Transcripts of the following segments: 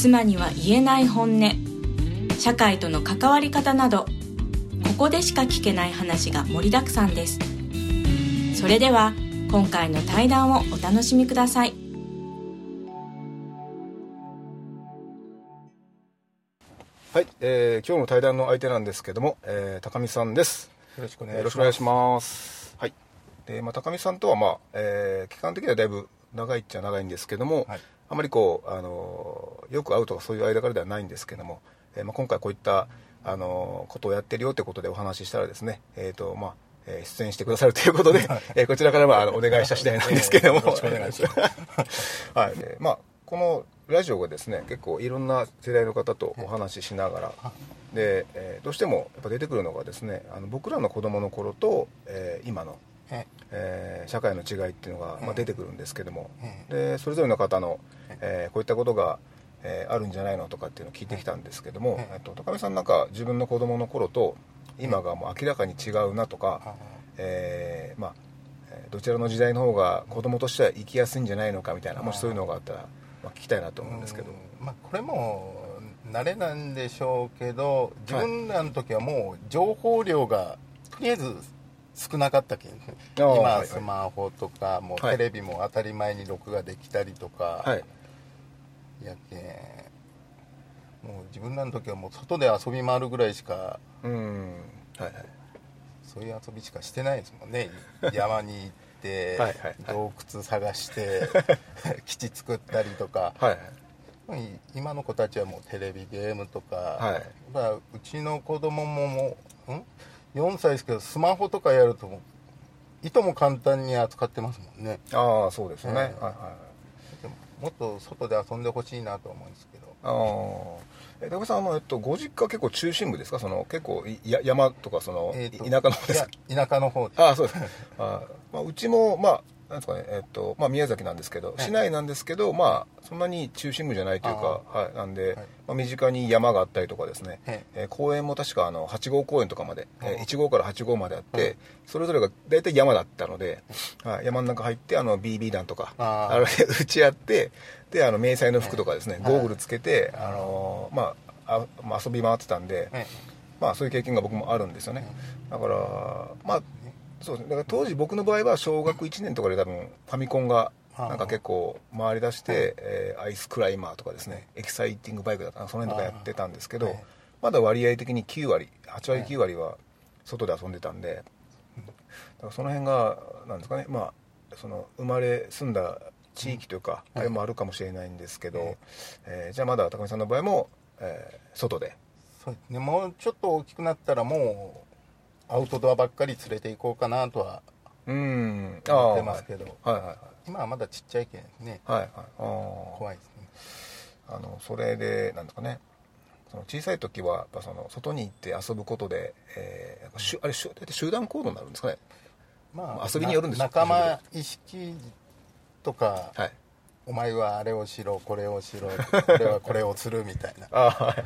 妻には言えない本音社会との関わり方などここでしか聞けない話が盛りだくさんですそれでは今回の対談をお楽しみくださいはい、えー、今日の対談の相手なんですけども、えー、高見さんです。よろしくお願いします。はい。で、まあ、高見さんとは、まあ、えー、期間的にはだいぶ長いっちゃ長いんですけども、はいあまりこう、あのーよく会うとかそういう間柄ではないんですけども、えーまあ、今回こういった、あのーことをやってるよってことでお話ししたらですね、えっ、と、まあ、えー出演してくださるということで、えーこちらからはあのお願いした次第なんですけども、はい、でまあこのラジオがですね結構いろんな世代の方とお話ししながらで、えーどうしてもやっぱ出てくるのがですねあの僕らの子供の頃と、えー今の、ええ。ー社会の違いっていうのが、まあ、出てくるんですけども、えでそれぞれの方の、えーこういったことが、えーあるんじゃないのとかっていうのを聞いてきたんですけども、えええっと高見さんなんか自分の子供の頃と今がもう明らかに違うなとか、あえーまあえーどちらの時代の方が子供としては生きやすいんじゃないのかみたいなもしそういうのがあったら、まあ、聞きたいなと思うんですけど、うん。まあ、これも慣れなんでしょうけど自分らの時はもう情報量がとりあえず少なかったけ今スマホとかもうはい。テレビも当たり前に録画できたりとか、はいやけんもう自分らの時はもう外で遊び回るぐらいしかうん。はいはい。そういう遊びしかしてないですもんね。山に行ってはいはいはい。洞窟探して 基地作ったりとか、はい今の子たちはもうテレビゲームとか、はい。だうちの子供ももうん？4歳ですけどスマホとかやるといとも簡単に扱ってますもんね。ああそうですね、ええ。はいはい。でももっと外で遊んでほしいなと思うんですけど。ああえ高見さんあの、えっと、ご実家結構中心部ですか？その結構いや山とかその、えーと田舎の方ですか？田舎の方でああそうです。あー、まあ、うちもまあなんですかねえっとまあ、宮崎なんですけどい。市内なんですけど、まあ、そんなに中心部じゃないというか、はい、なんで、はい。まあ、身近に山があったりとかですね、はい。えー公園も確かあの8号公園とかまで、えーあ1号から8号まであって、はい。それぞれが大体山だったので、はい、山の中入ってあの BB 弾とかあー。あの打ち合ってであの迷彩の服とかですね、はい。ゴーグルつけて、あのーまああまあ遊び回ってたんで、えまあそういう経験が僕もあるんですよね、だからまあそうですねだから当時僕の場合は小学1年とかで多分ファミコンがなんか結構回り出して、えーアイスクライマーとかですねエキサイティングバイクだったその辺とかやってたんですけどはい。まだ割合的に9割8割9割は外で遊んでたんでだからその辺がなんですかねまあその生まれ住んだ地域というか、あれもあるかもしれないんですけど、えーじゃあまだ高見さんの場合も、えー外で。そうですね。もうちょっと大きくなったらもうアウトドアばっかり連れて行こうかなとは思あってますけど。はいはいはい。今はまだちっちゃいけんね。はいはい。怖いですね。あのそれでなんですかね。その小さい時はやっぱその外に行って遊ぶことで、えーしゅあれしゅ大体集団行動になるんですかね。ま遊びによるんですよ仲間意識とか、はい。お前はあれをしろこれをしろ 俺はこれをするみたいな。あ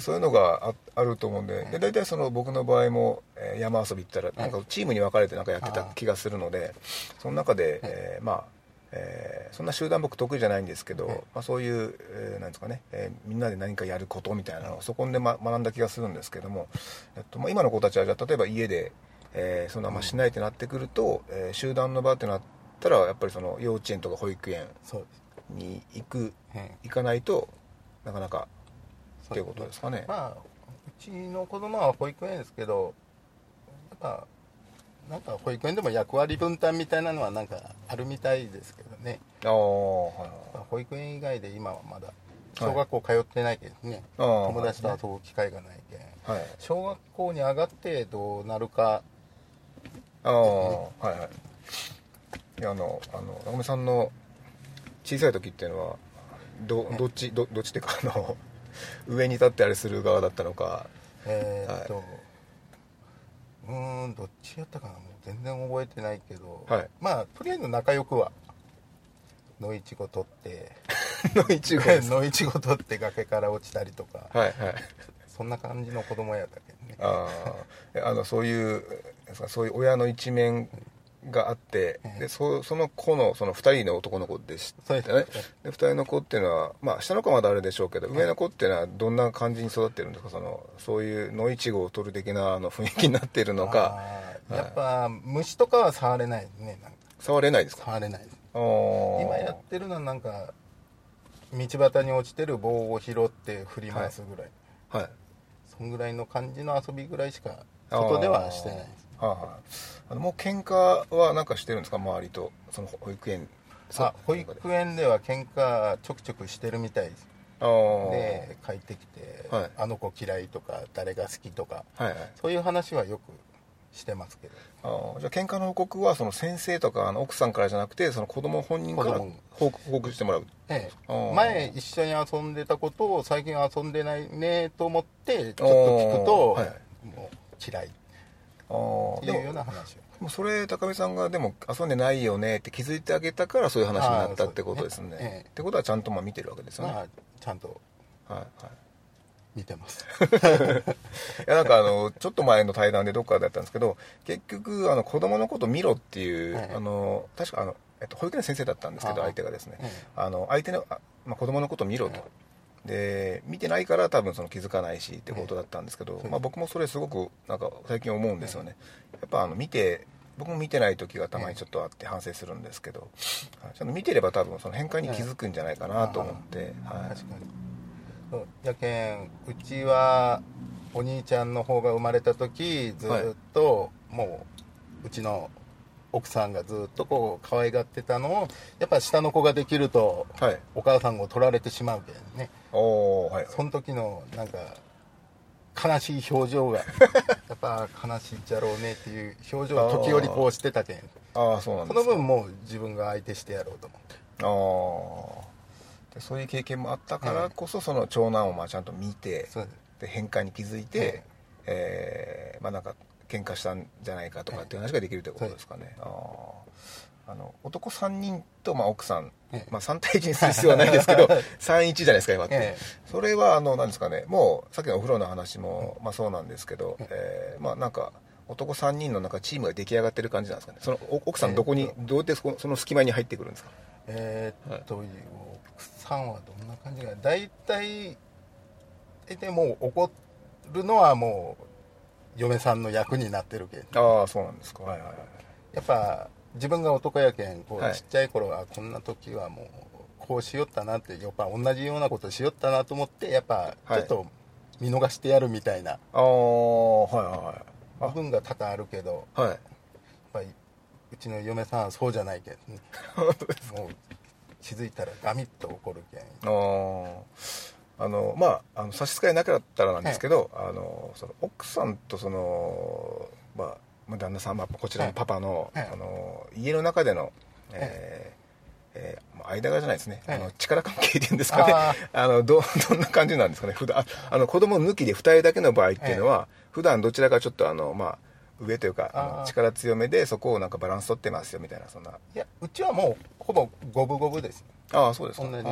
そういうのがああると思うんでで大体その僕の場合も、えー山遊び行ったらなんかチームに分かれてなんかやってた気がするのでその中で、えーまあえーそんな集団僕得意じゃないんですけど、はい。まあ、そういう、えーなんですかね、えーみんなで何かやることみたいなのをそこで、ま、学んだ気がするんですけども、えっとまあ、今の子たちはじゃあ例えば家で、えーそんなまあしないってなってくると、えー集団の場ってなったらやっぱりその幼稚園とか保育園に行くうん行かないとなかなかそっていうことですかね。まあうちの子供は保育園ですけどやっぱなんか保育園でも役割分担みたいなのはなんかあるみたいですけどね、ああはい保育園以外で今はまだ小学校通ってないけどね、あー友達と遊ぶ機会がないけん、はい。小学校に上がってどうなるか。ああはいはい。いやあのあの中目さんの小さい時っていうのはどどっちどどっちっていうかあの上に立ってあれする側だったのか。えーっと、うーんどっちやったかなもう全然覚えてないけど、はい。まあとりあえず仲良くは野いちご取っての一号です野いちご取って崖から落ちたりとかはいはい。そんな感じの子供やったけどね。ああのそういうそういう親の一面があってええ。でそその子のその2人の男の子でしたそうねです。で2人の子っていうのはまあ下の子はまだあるでしょうけど上の子っていうのはどんな感じに育ってるんですか？そのそういう野いちごを取る的なあの雰囲気になっているのか。あーやっぱ虫とかは触れないですね触れないですか？触れないです。今やってるのはなんか道端に落ちてる棒を拾って振り回すぐらい、はい。そんぐらいの感じの遊びぐらいしか外ではしてないですはあのもう喧嘩はなんかしてるんですか？周りと。その保育園。あ保育園では喧嘩ちょくちょくしてるみたいです。で帰ってきて、はい。あの子嫌いとか誰が好きとかはいはい。そういう話はよくしてますけど。あー。じゃあ喧嘩の報告はその先生とかあの奥さんからじゃなくてその子供本人から報告してもらう。ええ、前一緒に遊んでたことを最近遊んでないねと思ってちょっと聞くと、はい。もう嫌いーていうような話もそれ高見さんがでも遊んでないよねって気づいてあげたからそういう話になったってことですね。ねええ。ってことはちゃんとまあ見てるわけですよね、まあちゃんとはいはい見てます。いやなんかあのちょっと前の対談でどっかでやったんですけど結局あの子供のこと見ろっていう、はいあの確かあの、えっと、保育園の先生だったんですけど相手がですね、えあの相手の、あまあ、子供のこと見ろと、で見てないから多分その気づかないしってことだったんですけど、ええまあ、僕もそれすごくなんか最近思うんですよね、やっぱあの見て僕も見てない時がたまにちょっとあって反省するんですけど、はい。ちゃんと見てれば多分その変化に気づくんじゃないかなと思って、はい。確かに。やけんうちはお兄ちゃんの方が生まれた時ずっと、もううちの奥さんがずっとこう可愛がってたのをやっぱ下の子ができるとはい。お母さんを取られてしまうけんねおーはい。その時のなんか悲しい表情が。やっぱ悲しいじゃろうねっていう表情を時折こうしてたけん。ああそうなんそですか。の分もう自分が相手してやろうと思って。ああでそういう経験もあったからこそ、その長男をまあちゃんと見てそうで変化に気づいて、ええ。ーまあなんか喧嘩したんじゃないかとかっていう話ができるってことですかね、あああの男3人とまあ奥さん、ええ。まあ、3対1にする必要はないですけど 31じゃないですか今って、ええ。それはあのなんですかねもうさっきのお風呂の話も、まあ、そうなんですけど、えーまあなんか男3人のなんかチームが出来上がってる感じなんですかね。そのお奥さんどこに、ええどうやってその隙間に入ってくるんですか？えーっと、奥さんはどんな感じかな。大体大体もう怒るのはもう嫁さんの役になってるけんああそうなんですか。はいはいはい。やっぱ自分が男やけんこう、はい。ちっちゃい頃はこんな時はもうこうしよったなってやっぱ同じようなことしよったなと思ってやっぱはい。ちょっと見逃してやるみたいな。ああはいはい部分が多々あるけどはい。はいやっぱりうちの嫁さんはそうじゃないけん、ね、もう気づいたらガミッと怒るけん。あー。あのまああの差し支えなかったらなんですけど、あのその奥さんとその、まあ、まあ旦那さん、まあ、こちらのパパの,、はいあの家の中での、えーえーまあ間柄じゃないですね、はいあの力関係っていうんですかね。あ あのど どんな感じなんですかね。普段ああの子供抜きで2人だけの場合っていうのは、普段どちらかちょっとあの、まあ、上というか力強めでそこをなんかバランス取ってますよみたいなそんな。いやうちはもうほぼ五分五分です。ああそうですか。同じ。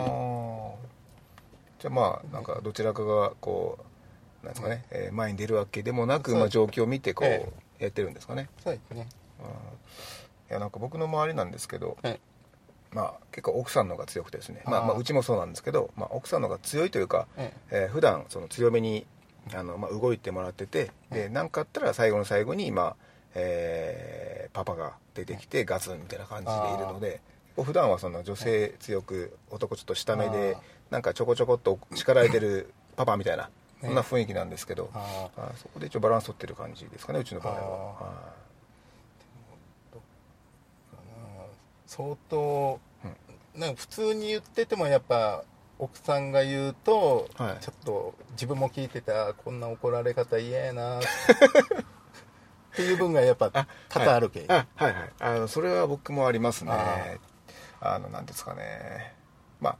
じゃあまあなんかどちらかがこうなんですかね、えー前に出るわけでもなく、まあ、状況を見てこえうやってるんですかね、そうですね。うん。いやなんか僕の周りなんですけど、はい。まあ結構奥さんの方が強くてですね。まあ、まあうちもそうなんですけど、まあ、奥さんの方が強いというか、ええ。ー普段その強めにあの、まあ、動いてもらっててで何かあったら最後の最後に、まあえーパパが出てきてガツンみたいな感じでいるので普段はその女性強く男ちょっと下目でなんかちょこちょこっと力入れてるパパみたいなねそんな雰囲気なんですけど、あそこで一応バランス取ってる感じですかねうちの場合は。は相当、なんか普通に言っててもやっぱ奥さんが言うと、はい。ちょっと自分も聞いててあこんな怒られ方嫌やな っていう分がやっぱ多々あるけん、あはいはい。あのそれは僕もありますね。ああ。のなんですかね。まあ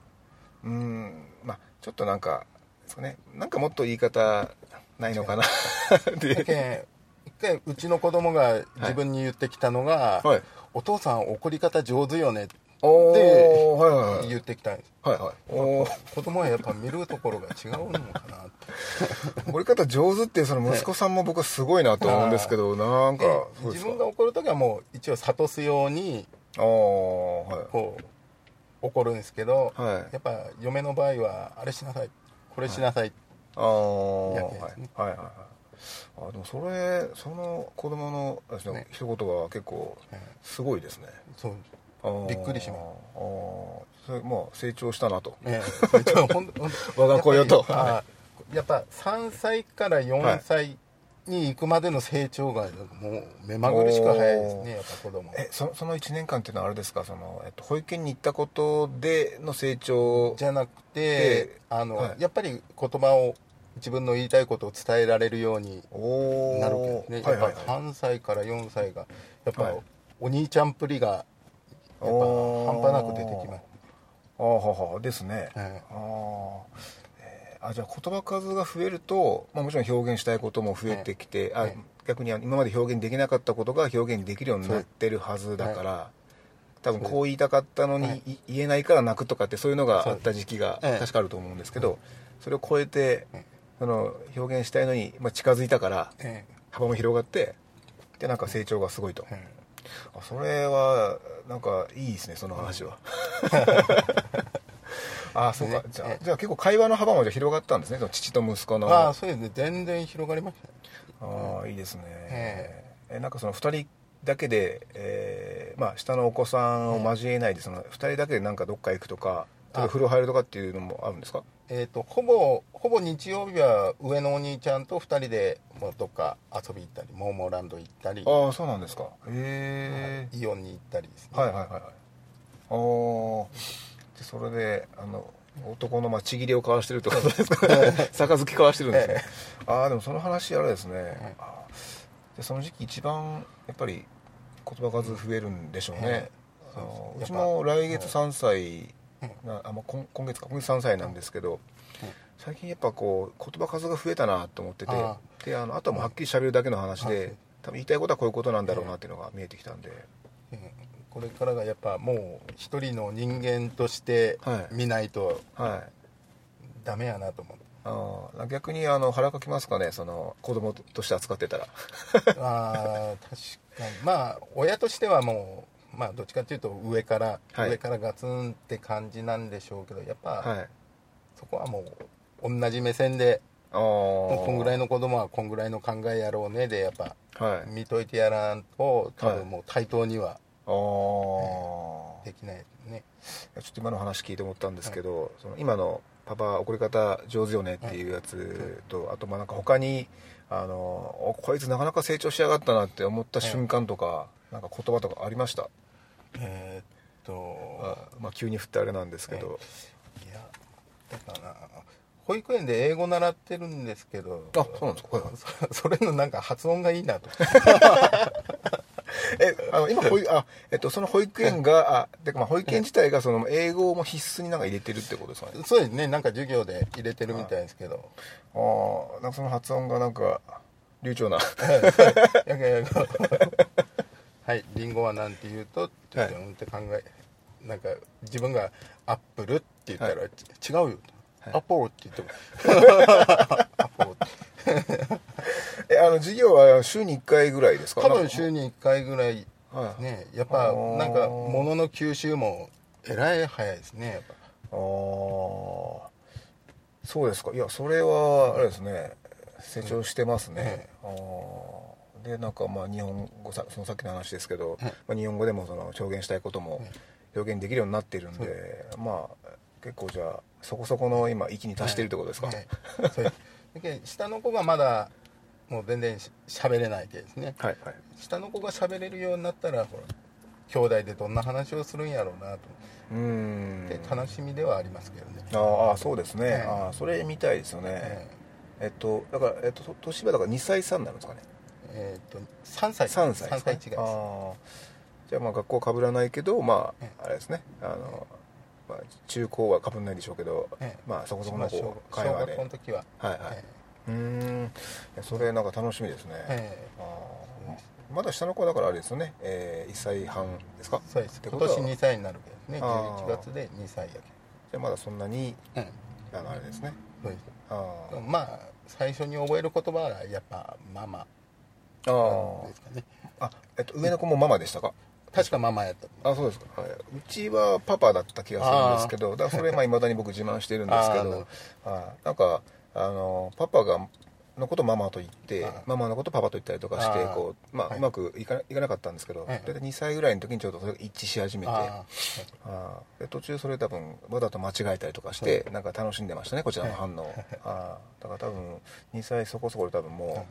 うんまあちょっとなんかですかね。なんかもっと言い方ないのかな。で。一回うちの子供が自分に言ってきたのが、はい。お父さん怒り方上手よねって言ってきたんです。はいはい。子供はやっぱ見るところが違うのかなって。怒り方上手っていうその息子さんも僕はすごいなと思うんですけどなんか自分が怒る時はもう一応諭すようにこう怒るんですけど、はい。やっぱ嫁の場合はあれしなさいこれしなさい、ああはいやけですね。はい。はいはいあでもそれその子供のですねね。一言は結構すごいですね。そう。びっくりします。それまあ成長したなと。ね。それとほんほん 我が子よと。やっぱ3歳から4歳に行くまでの成長がもう目まぐるしく早いですねやっぱ子供。えそその1年間っていうのはあれですか？その、えっと、保育園に行ったことでの成長じゃなくでてあの、はい。やっぱり言葉を自分の言いたいことを伝えられるようにおなるわけですね、やっぱ3歳から4歳がやっぱ、はい。お兄ちゃんっぷりがやっぱ半端なく出てきます。ああははですね、はい。あーえーあじゃあ言葉数が増えると、まあ、もちろん表現したいことも増えてきて、あはい逆に今まで表現できなかったことが表現できるようになってるはずだから、多分こう言いたかったのに、言えないから泣くとかってそういうのがあった時期が確かあると思うんですけど、それを超えて、はいその表現したいのに、まあ、近づいたからえ幅も広がってでなんか成長がすごいと、ええ。あそれはなんかいいですねその話は、ああそうか、ね。じゃあえじゃあ結構会話の幅もじゃあ広がったんですね父と息子の。ああそうですね。全然広がりましたね。ああいいですね。ええ。なんかその2人だけで、えーまあ、下のお子さんを交えないでその2人だけでなんかどっか行くとか例え風呂入るとかっていうのもあるんですか？えー、とほぼほぼ日曜日は上のお兄ちゃんと2人でもうどっか遊び行ったりモーモーランド行ったり。ああそうなんですか。へえイオンに行ったりですね、はいはいはいはい。ああでそれであの男のまあちぎりを交わしてるってことですかね。杯交わしてるんですね。ああでもその話あれですね、あー。でその時期一番やっぱり言葉数増えるんでしょうね、えううちも来月は3歳うんなあ、まあ、今今月か。今月3歳なんですけど、最近やっぱこう言葉数が増えたなと思っててあであのあとはもうはっきりしゃべるだけの話あで多分言いたいことはこういうことなんだろうなっていうのが見えてきたんで、うんこれからがやっぱもう一人の人間としてはい。見ないとはい。ダメやなと思って、あー逆にあの腹かきますかねその子供として扱ってたら。あー確かに。まあ親としてはもうまあどっちかっていうと上から、はい。上からガツンって感じなんでしょうけどやっぱ、はい。そこはもう同じ目線でああもうこんぐらいの子供はこんぐらいの考えやろうねでやっぱはい。見といてやらんと多はい分もう対等にはああ、できないね、ちょっと今の話聞いて思ったんですけど、その今の「パパ怒り方上手よね」っていうやつと、あとまあなんか他にあのおこいつなかなか成長しやがったなって思った瞬間とか、なんか言葉とかありました、えーっと。あまあ急に振ってあれなんですけど、いやだからな保育園で英語習ってるんですけど。あそうなんですか？それのなんか発音がいいなと えあの今保育あ、えっと、その保育園があてかまあ保育園自体がその英語も必須になんか入れてるってことですかね？そうですね。なんか授業で入れてるみたいですけど。ああなんかその発音がなんか流暢な。はい。リンゴはなんて言うとって言って,、はいうんって考えなんか自分がアップルって言ったら、違うよ、はい。アポーって言っても。アポーってえあの授業は週に1回ぐらいですか？多分週に1回ぐらいはい。ねやっぱなんか物の吸収もえらい早いですねやっぱ。ああそうですか。いやそれはあれですね。成長してますね、あー。でなんかまあ日本語さそのさっきの話ですけど、まあ、日本語でもその表現したいことも表現できるようになっているんで、まあ結構じゃあそこそこの今域に達しているってことですか、ねそれだけど下の子がまだもう全然し喋れないけですね。はいはい。下の子が喋れるようになったらほら兄弟でどんな話をするんやろうなと。うーん。思って楽しみではありますけどね、あーあーそうですね、ええ。ああそれ見たいですよね、ええ。っとだから、えっと、と年はだから2歳差になるんですかね。えーっと3歳。3歳3歳違いです。あーじゃあまあ学校かぶらないけどまえああれですね。あのまあ、中高はかぶんないでしょうけど、ええ。まあそこそこのまあ小こう小学会話で。校の時は。はいはい。えうーんそれなんか楽しみですね、えー。まだ下の子だからあれですよね、え1歳半ですか？そうです。今年2歳になるけどね。あー。11月で2歳やじゃあまだそんなにうんあのあれですね。そうです。あー。まあ最初に覚える言葉はやっぱママあー。ですかね。あ、えっと、上の子もママでしたか？確かママやったあそうですか、はい、うちはパパだった気がするんですけどだからそれまあ未だに僕自慢してるんですけど。はい。なんかあのパパがのことママと言ってママのことパパと言ったりとかしてこう、まあはい。うまくいかいかなかったんですけど、はい大体2歳ぐらいの時にちょうどそれが一致し始めてああー。で途中それ多分わざと間違えたりとかして、なんか楽しんでましたねこちらの反応、あー。だから多分2歳そこそこで多分もう、うん。あ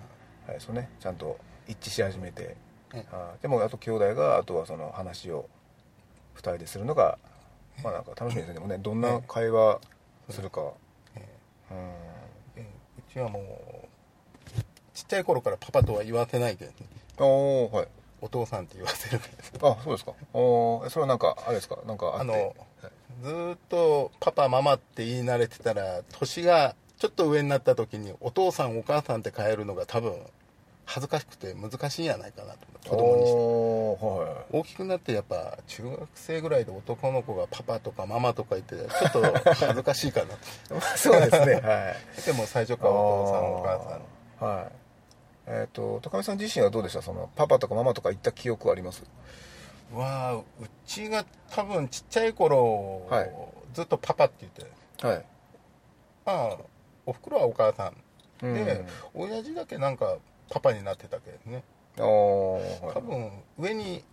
れですよねちゃんと一致し始めて、うん。あー。でもあと兄弟があとはその話を2人でするのがまあなんか楽しみですね。でもねどんな会話するか、えうんえうちはもうちっちゃい頃からパパとは言わせないけどね。おーはい。お父さんって言わせるあそうですか。おーえそれはなんかあれですか？なんかあって。あのずーっとパパママって言い慣れてたら年がちょっと上になった時にお父さんお母さんって変えるのが多分恥ずかしくて難しいんじゃないかなと子供にして。はい。大きくなってやっぱ中学生ぐらいで男の子がパパとかママとか言ってちょっと恥ずかしいかなと。そうですねはい。でも最初からお父さんお母さん。んはい。えっ、と高見さん自身はどうでした？そのパパとかママとか言った記憶はあります？わあうちが多分ちっちゃい頃、はい。ずっとパパって言って。はい。まあおふくろはお母さん。うん。で、親父だけなんかパパになってたけどね。あーはい。多分上に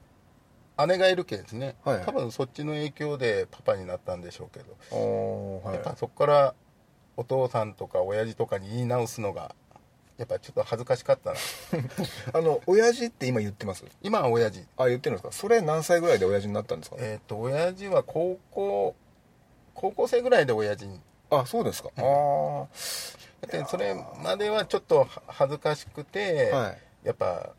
姉がいるけですね、はい多分そっちの影響でパパになったんでしょうけど、はい。やっぱそこからお父さんとか親父とかに言い直すのがやっぱちょっと恥ずかしかったな。あの親父って今言ってます？今は親父。あ言ってるんですか？それ何歳ぐらいで親父になったんですかえっ、と親父は高校高校生ぐらいで親父にあそうですか、あでそれまではちょっとは恥ずかしくて、あはい。やっぱ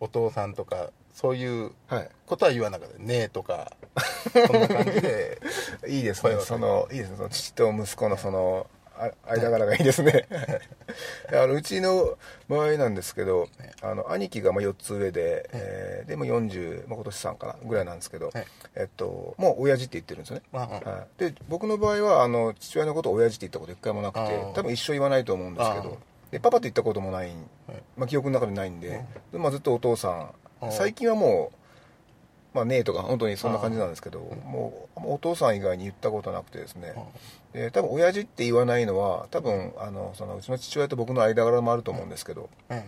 お父さんとかそういうはい。ことは言わなかった「ねえ」とか そんな感じでいいですね。そのいいですね。その父と息子のそのあ間柄がいいですね。あのうちの場合なんですけどあの兄貴がまあ4つ上で、えーでも40、まあ、今年3かなぐらいなんですけど、はいえっと、もう親父って言ってるんですよね、はい、で僕の場合はあの父親のことを親父って言ったこと一回もなくて多分一生言わないと思うんですけどでパパって言ったこともない、まあ、記憶の中でないんで,、でまあ、ずっとお父さん最近はもうまあねえとか本当にそんな感じなんですけどもうお父さん以外に言ったことなくてですねで多分親父って言わないのは多分あのそのうちの父親と僕の間柄もあると思うんですけど、うん。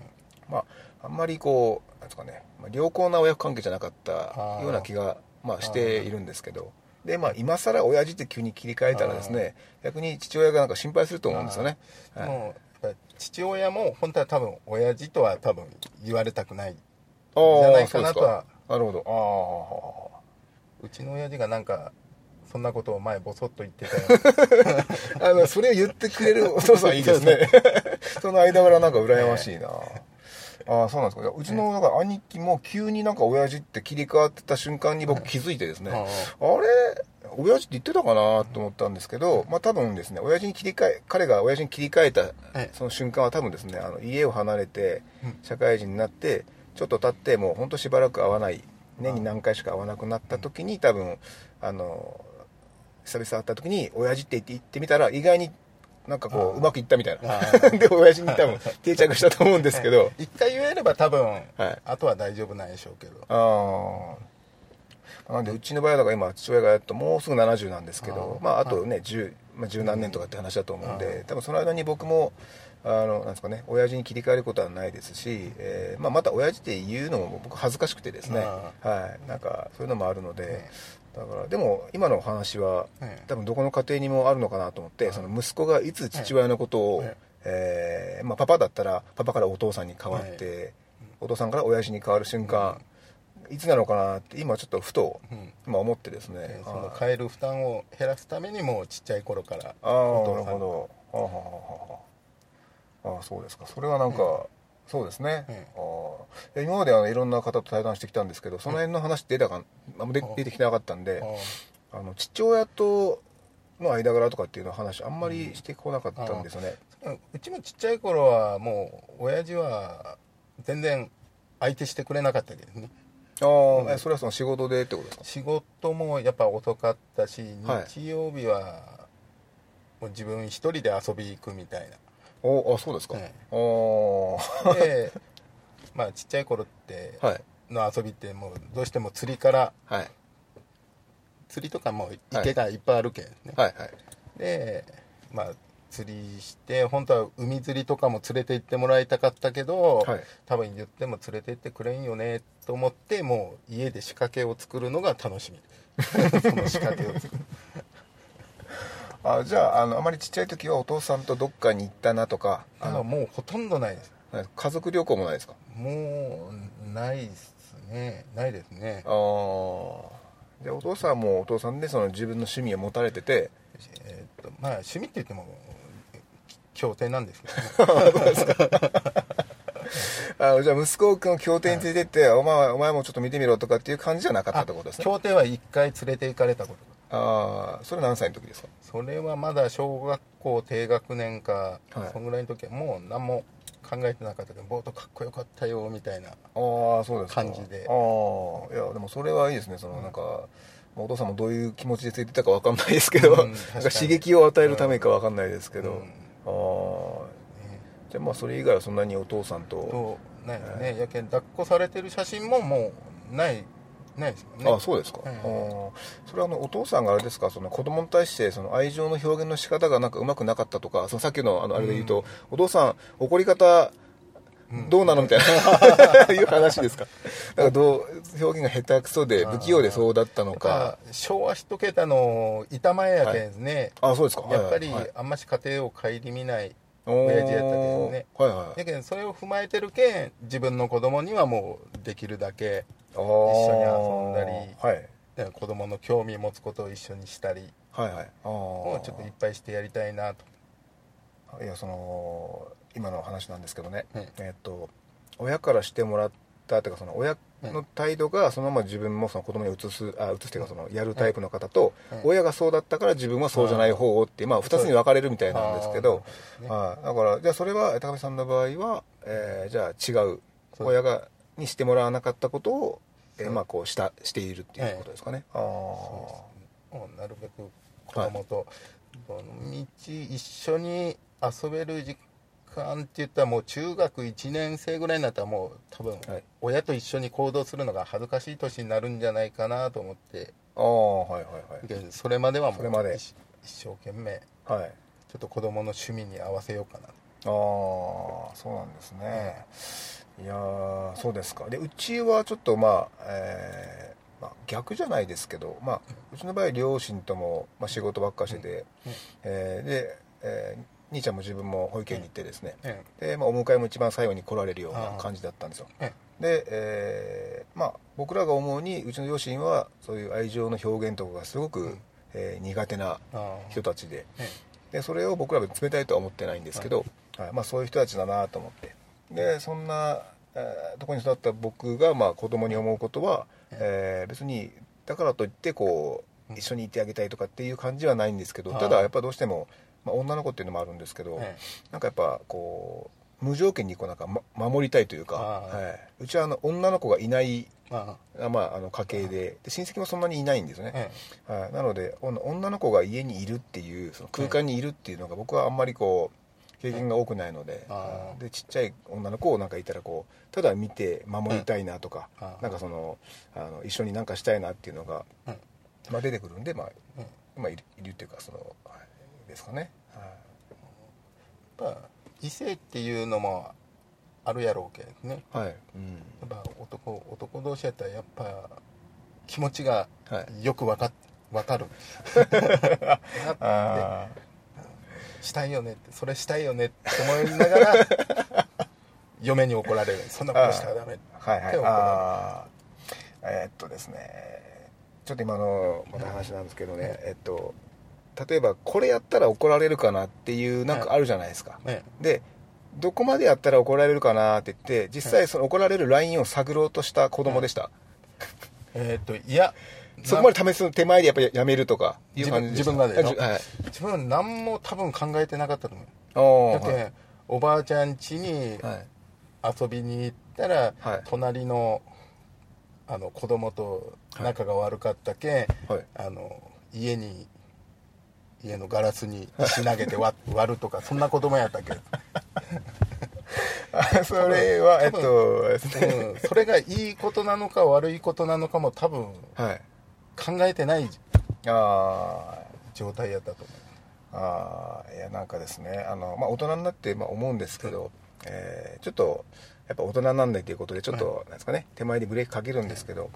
まああんまりこうなんですかね、まあ、良好な親子関係じゃなかったような気が、まあ、しているんですけどでまあ今更親父って急に切り替えたらですね逆に父親がなんか心配すると思うんですよね。父親も本当は多分親父とは多分言われたくない。じゃないかなとは。なるほど。うちの親父がなんかそんなことを前ボソッと言ってたよ。あのそれを言ってくれるお父さんいいですね。その間柄なんか羨ましいな、ああそうなんですか。うちのなんか兄貴も急になんか親父って切り替わってた瞬間に僕気づいてですね、ああれ？親父って言ってたかなと思ったんですけど、まあ多分ですね親父に切り替え彼が親父に切り替えたえ。その瞬間は多分ですねあの家を離れてうん。社会人になってちょっと経ってもう本当しばらく会わない年に何回しか会わなくなった時に多分あの久々会った時に親父って言って言ってみたら意外になんかこううまくいったみたいな。で親父に多分 定着したと思うんですけど。一回言えれば多分、はい。あとは大丈夫なんでしょうけど。ああなんでうちの場合はだから今父親がやっともうすぐ70なんですけどあー。まああとね10、まあ、十何年とかって話だと思うんで多分その間に僕もあのなんですかね親父に切り替えることはないですし、えーまあ、また親父って言うのも僕恥ずかしくてですね。あはい。なんかそういうのもあるのでえだからでも今のお話はええ。多分どこの家庭にもあるのかなと思ってその息子がいつ父親のことをええ。ーまあ、パパだったらパパからお父さんに変わってお父さんから親父に変わる瞬間いつなのかなって今ちょっとふとうん。今思ってですね。えーそのはい変える負担を減らすためにもちっちゃい頃からああなるほど。ああそうですか。それはなんか、そうですね、えああいや今まであのいろんな方と対談してきたんですけどその辺の話出たかあんま出うん出てきてなかったんでああ。の父親との間柄とかっていうの話あんまりしてこなかったんですよね、うちもちっちゃい頃はもう親父は全然相手してくれなかったけどね。ああ、えそれはその仕事でってことですか？仕事もやっぱ遅かったしはい。日曜日はもう自分一人で遊び行くみたいおあそうですか、で まあちっちゃい頃ってはい。の遊びってもうどうしても釣りからはい。釣りとかも池がいっぱいあるけんね、はいはい。でまあ釣りして本当は海釣りとかも連れて行ってもらいたかったけど、はい。多分言っても連れて行ってくれんよねと思ってもう家で仕掛けを作るのが楽しみ。その仕掛けを作るあじゃああのあまりちっちゃい時はお父さんとどっかに行ったなとかああのもうほとんどないです。家族旅行もないですか？もうないですね。ないですね。ああでお父さんもお父さんでその自分の趣味を持たれてて。えーっとまあ趣味って言っても協定なんですけど、ね、あじゃあ息子君を協定に連れてって、お前お前もちょっと見てみろとかっていう感じじゃなかったってことですね。協定は一回連れて行かれたこと。がああそれ何歳の時ですか？それはまだ小学校低学年か、はい。そんぐらいの時はもう何も考えてなかったけどボートかっこよかったよみたいなああそうですか。感じで。ああいやでもそれはいいですね。そのなんか、まあお父さんもどういう気持ちでついてたかわかんないですけど、うん なん確か刺激を与えるためかわかんないですけど、うん。ああじゃあまあそれ以外はそんなにお父さんととないですね、やけん抱っこされてる写真ももうないないですもんねあそうですか、うん。それはあのお父さんがあれですか？その子供に対してその愛情の表現の仕方がなんかうまくなかったとかそのさっきのあのあれで言うと、お父さん怒り方どうなの？みたいな。いう話ですか？なんかどう表現が下手くそで不器用でそうだったのか。あ昭和一桁の板前やけんですね、あそうですか。やっぱりあんまし家庭を顧みない親父やったけどね。はいはい。やけんそれを踏まえてるけん自分の子供にはもうできるだけ一緒緒に遊んだりはい。ね子供の興味持つことを一緒にしたりはいはい。あをちょっといっぱいしてやりたいなと。あいやその今の話なんですけどね、うん。えっと親からしてもらったというかその親の態度がそのまま自分もその子供に移すあ移すというかそのやるタイプの方と、うん親がそうだったから自分はそうじゃない方をってまあ2つに分かれるみたいなんですけどはいだからじゃあそれは高見さんの場合は、えーじゃあ違う親がにしてもらわなかったことを、えーまあこうしたしているっていうことですかね、ああもうなるべく子供とどの道一緒に遊べる時間って言ったらもう中学1年生ぐらいになったらもう多分はい。親と一緒に行動するのが恥ずかしい年になるんじゃないかなと思って。ああはいはいはい。でそれまではもそれまで。う一一生懸命。はい。ちょっと子供の趣味に合わせようかな。ああそうなんですね、いやーそうですか。でうちはちょっとまあ、えーまあ、逆じゃないですけど、まあ、うちの場合両親とも、まあ、仕事ばっかしてて、うん。えーで、えー兄ちゃんも自分も保育園に行ってですね、えで、まあ、お迎えも一番最後に来られるような感じだったんですよ。えで、えーまあ、僕らが思うにうちの両親はそういう愛情の表現とかがすごく、うん。えー苦手な人たちで。えでそれを僕らは冷たいとは思ってないんですけど、はい。まあ、そういう人たちだなと思って。でそんな、えーところに育った僕が、まあ、子供に思うことは、えー別にだからといってこううん。一緒にいてあげたいとかっていう感じはないんですけどただやっぱどうしても、まあ、女の子っていうのもあるんですけど、えなんかやっぱこう無条件にこうなんか、ま、守りたいというか、はい、うちはあの女の子がいないああ。まあ、あの家系でで親戚もそんなにいないんですよね、えはい、なのでお女の子が家にいるっていうその空間にいるっていうのが僕はあんまりこう経験が多くないので,、でちっちゃい女の子をなんかいたらこうただ見て守りたいなとか、なんかそのあの一緒になんかしたいなっていうのが、うんまあ、出てくるんで、まあうんまあ、いるっていうかその、はい、ですかね、はい。やっぱ異性っていうのもあるやろうけどね。はい。うんやっぱ男男同士やったらやっぱ気持ちがはい。よくわかわかる。あしたいよねってそれしたいよねって思いながら嫁に怒られる。そんなことしたらダメーはいはい。手を怒らあー。えーっとですね。ちょっと今のまた話なんですけどね、えっと例えばこれやったら怒られるかなっていうなんかあるじゃないですか、でどこまでやったら怒られるかなって言って実際その怒られるラインを探ろうとした子供でした、えーっといや そこまで試す手前でやっぱりやめるとかいう感じ自分自分がではい。自分何も多分考えてなかったと思う。あーだけ、おばあちゃん家にはい。遊びに行ったら、はい。隣のあの子供と仲が悪かったけ、はい。あの家に家のガラスに石投げて割 割るとかそんな子供やったっけ、あそれはえっとうん、それがいいことなのか悪いことなのかも多分はい。考えてないあ状態やったと思ーあーいやなんかですね。あの、まあ、大人になってまあ思うんですけど、えーちょっとやっぱ大人なんだということでちょっと、なんですかね。手前にブレーキかけるんですけど、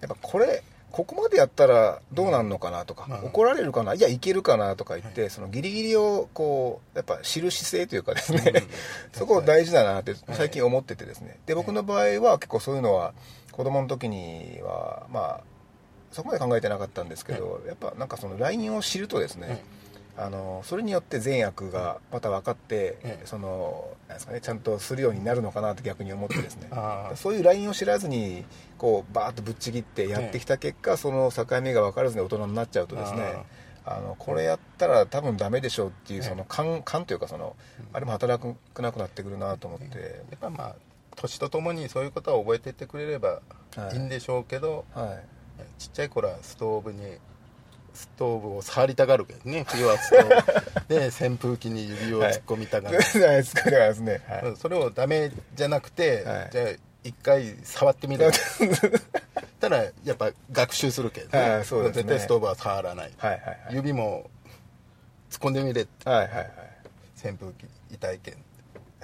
やっぱこれここまでやったらどうなんのかなとか、うん。怒られるかないやいけるかなとか言って、そのギリギリをこうやっぱ知る姿勢というかですね、うん。そこ大事だなって最近思っててですね。で僕の場合は結構そういうのは子供の時にはまあそこまで考えてなかったんですけど、やっぱなんかその LINE を知るとですね、あのそれによって善悪がまた分かって、ええ。そのなんですかねちゃんとするようになるのかなと逆に思ってですね。そういう LINE を知らずにこうバーッとぶっちぎってやってきた結果、その境目が分からずに大人になっちゃうとですねあのこれやったら多分ダメでしょうっていうええ。その感感というかそのあれも働くなくなってくるなと思って、やっぱまあ年とともにそういうことは覚えていってくれればい。いんでしょうけど、はい。ちっちゃい頃はストーブにストーブを触りたがるけどね。冬はストーブ。で扇風機に指を突っ込みたがる、じゃないですかですね、はい。うんそれをダメじゃなくて、はい。じゃあ一回触ってみる。たらやっぱ学習するけど、はいそうね。絶対ストーブは触らない、はいはいはい。指も突っ込んでみれって。はいはいはい。扇風機痛いけん。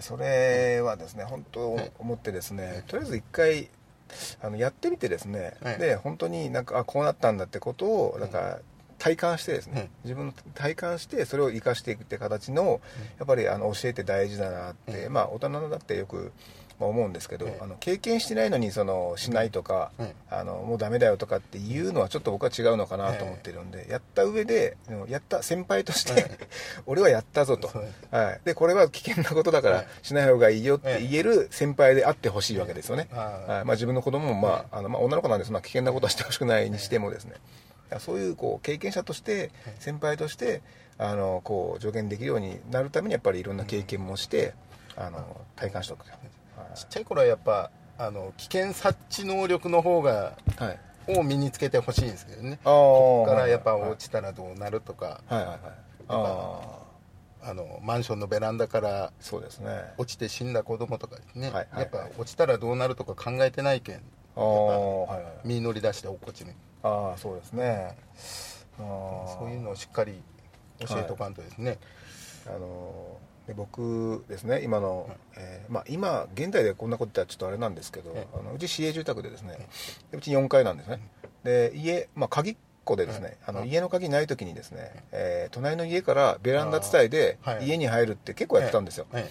それはですね本当はい。思ってですね、とりあえず一回あのやってみてですね、はい。で本当になんかあこうなったんだってことをなんか体感してですね、はい自分の体感してそれを生かしていくって形のやっぱりあの教えて大事だなって、うん。まあ大人だってよくまあ思うんですけど、はいあの経験してないのにそのしないとか、はいあのもうダメだよとかっていうのはちょっと僕は違うのかなと思ってるんで、やった上でやった先輩として、はい 俺はやったぞと。はい、でこれは危険なことだからはいしない方がいいよって言える先輩であってほしいわけですよね、はいはい。まあ、自分の子供も、まああのまあ、女の子なんでそんな危険なことはしてほしくないにしてもですね、そういうこう経験者として先輩としてあのこう助言できるようになるためにやっぱりいろんな経験もして、あの体感しておくと、はい。ちっちゃい頃はやっぱあの危険察知能力の方がはい、を身につけてほしいんですけどね。ここからやっぱはい落ちたらどうなるとか、はい。はい。はい。あああのマンションのベランダからそうですね。落ちて死んだ子供とかですね、はい。はい。はい。やっぱ落ちたらどうなるとか考えてないけん。はい。はい。身乗り出して落っこちるああそうですね。そういうのをしっかり教えとかんとですね、あので僕ですね今の、えーまあ、今現代でこんなこと言ったらちょっとあれなんですけど、えあのうち市営住宅でですね、でうち4階なんですね。で家、まあ、鍵っ子でですね、あの家の鍵ない時にですね、えー隣の家からベランダ伝いで家に入るって結構やってたんですよ、はい。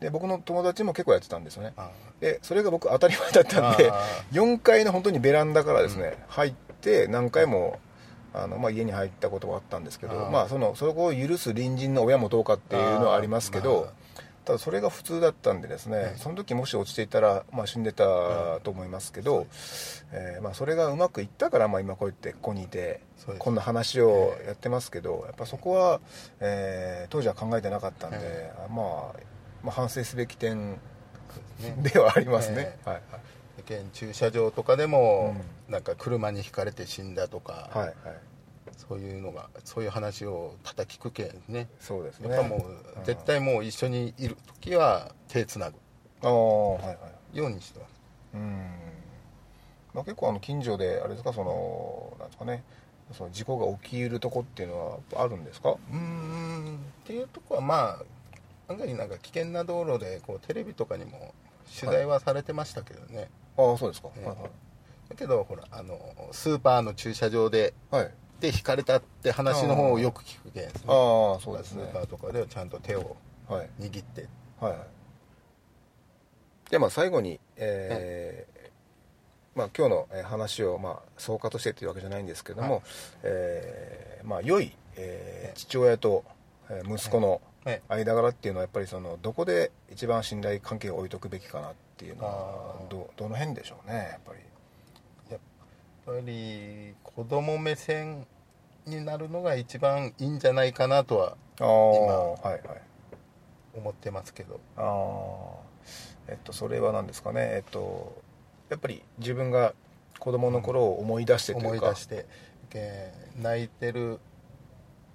で僕の友達も結構やってたんですよね。あでそれが僕当たり前だったんであ4階の本当にベランダからですね、入って何回もあの、まあ、家に入ったこともあったんですけどまあそのそこを許す隣人の親もどうかっていうのはありますけどただそれが普通だったんでですね、はい。その時もし落ちていたら、まあ、死んでたと思いますけど、えーまあ、それがうまくいったから、まあ、今こうやってここにいてこんな話をやってますけどやっぱそこは、えー当時は考えてなかったんで、はい。まあ、まあ反省すべき点ね。ではありますね、えはい。はい現駐車場とかでも、なんか車にひかれて死んだとか、はいはい。そういうのがそういう話を叩きくけんね。そうですね。やっぱもう、絶対もう一緒にいる時は手つなぐ。ああはいはい。ようにしてます。うん、まあ、結構あの近所であれですかそのなんですかね。その事故が起きるとこっていうのはあるんですか？うーん。っていうとこはまあ案外なんか危険な道路でこうテレビとかにも取材はされてましたけどね、ああそうですか、ええ。はいだけどほらあのスーパーの駐車場ではい、はい、で引かれたって話の方をよく聞くけんですねああそうですね。スーパーとかではちゃんと手をはい。握って。はいはい。でまあ最後にえーまあ、今日のえー話を、まあ、総括としてというわけじゃないんですけども、はい。えーまあ、良い、えー父親とえー息子のはい。間柄っていうのはやっぱりそのどこで一番信頼関係を置いとくべきかなっていうのはどどの辺でしょうねやっぱりぱり子供目線になるのが一番いいんじゃないかなとはああはいはい。思ってますけど。ああえっとそれは何ですかね？えっとやっぱり自分が子供の頃を思い出してというか、思い出して。で泣いてる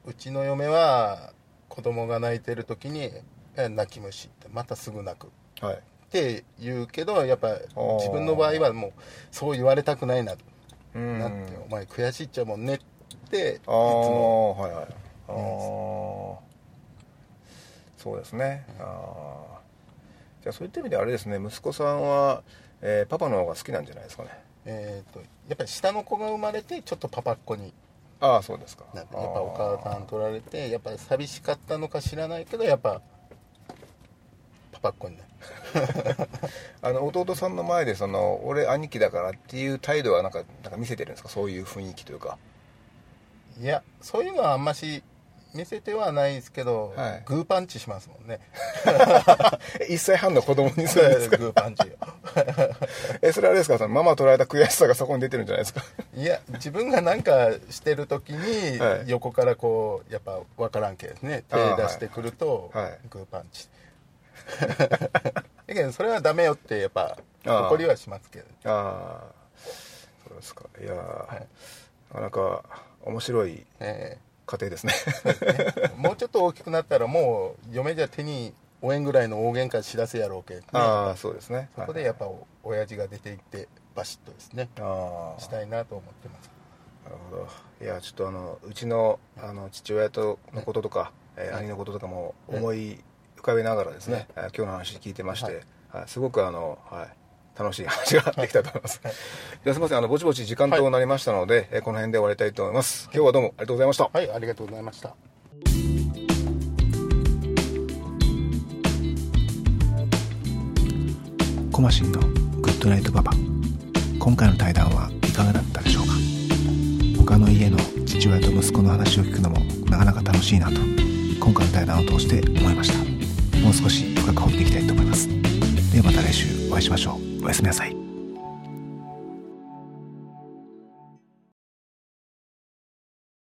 うちの嫁は子供が泣いてる時にえ「泣き虫」ってまたすぐ泣く。っはい。て言うけどやっぱー。自分の場合はもうそう言われたくないなうんなって「お前悔しいっちゃもんね」っていつああも。はいはい。ああそうですね。ああじゃあそういった意味であれですね。息子さんは、えーパパの方が好きなんじゃないですかね。えーとやっぱり下の子が生まれてちょっとパパっ子にああそうですか。やっぱお母さん取られてやっぱり寂しかったのか知らないけどやっぱパパっ子になる あの弟さんの前でその俺兄貴だからっていう態度はなんかなんか見せてるんですか？そういう雰囲気というか。いやそういうのはあんまし見せてはないですけど、はい。グーパンチしますもんね。1歳半の子供にするんですか？グーパンチを えそれあれですか？そのママ取られた悔しさがそこに出てるんじゃないですか？いや自分がなんかしてる時に、はい。横からこうやっぱ分からんけですね。手出してくると、はいはい。グーパンチ だけどそれはダメよってやっぱ怒りはしますけどああ。そうですか。いやー、はい。なかなか面白いえ家庭ですね。え もうちょっと大きくなったらもう嫁じゃ手に負えんぐらいの大喧嘩しだせやろうけ、ね、ああそうですね。そこでやっぱお親父が出ていってバシッとですね。ああ。したいなと思ってます。なるほど。いやちょっとあのうちのあの父親とのこととか、えーはい兄のこととかも思い浮かべながらですね、えー今日の話聞いてまして、はい。はい。すごくあの、はい、楽しい話ができたと思います、じゃあすみませんあのぼちぼち時間となりましたので、えーこの辺で終わりたいと思います。今日はどうもありがとうございました、はいありがとうございました。コマシンのグッドナイトパパ。今回の対談はいかがだったでしょうか？他の家の父親と息子の話を聞くのもなかなか楽しいなと今回の対談を通して思いましたもう少し深く掘っていきたいと思います。ではまた来週お会いしましょう。おやすみなさい。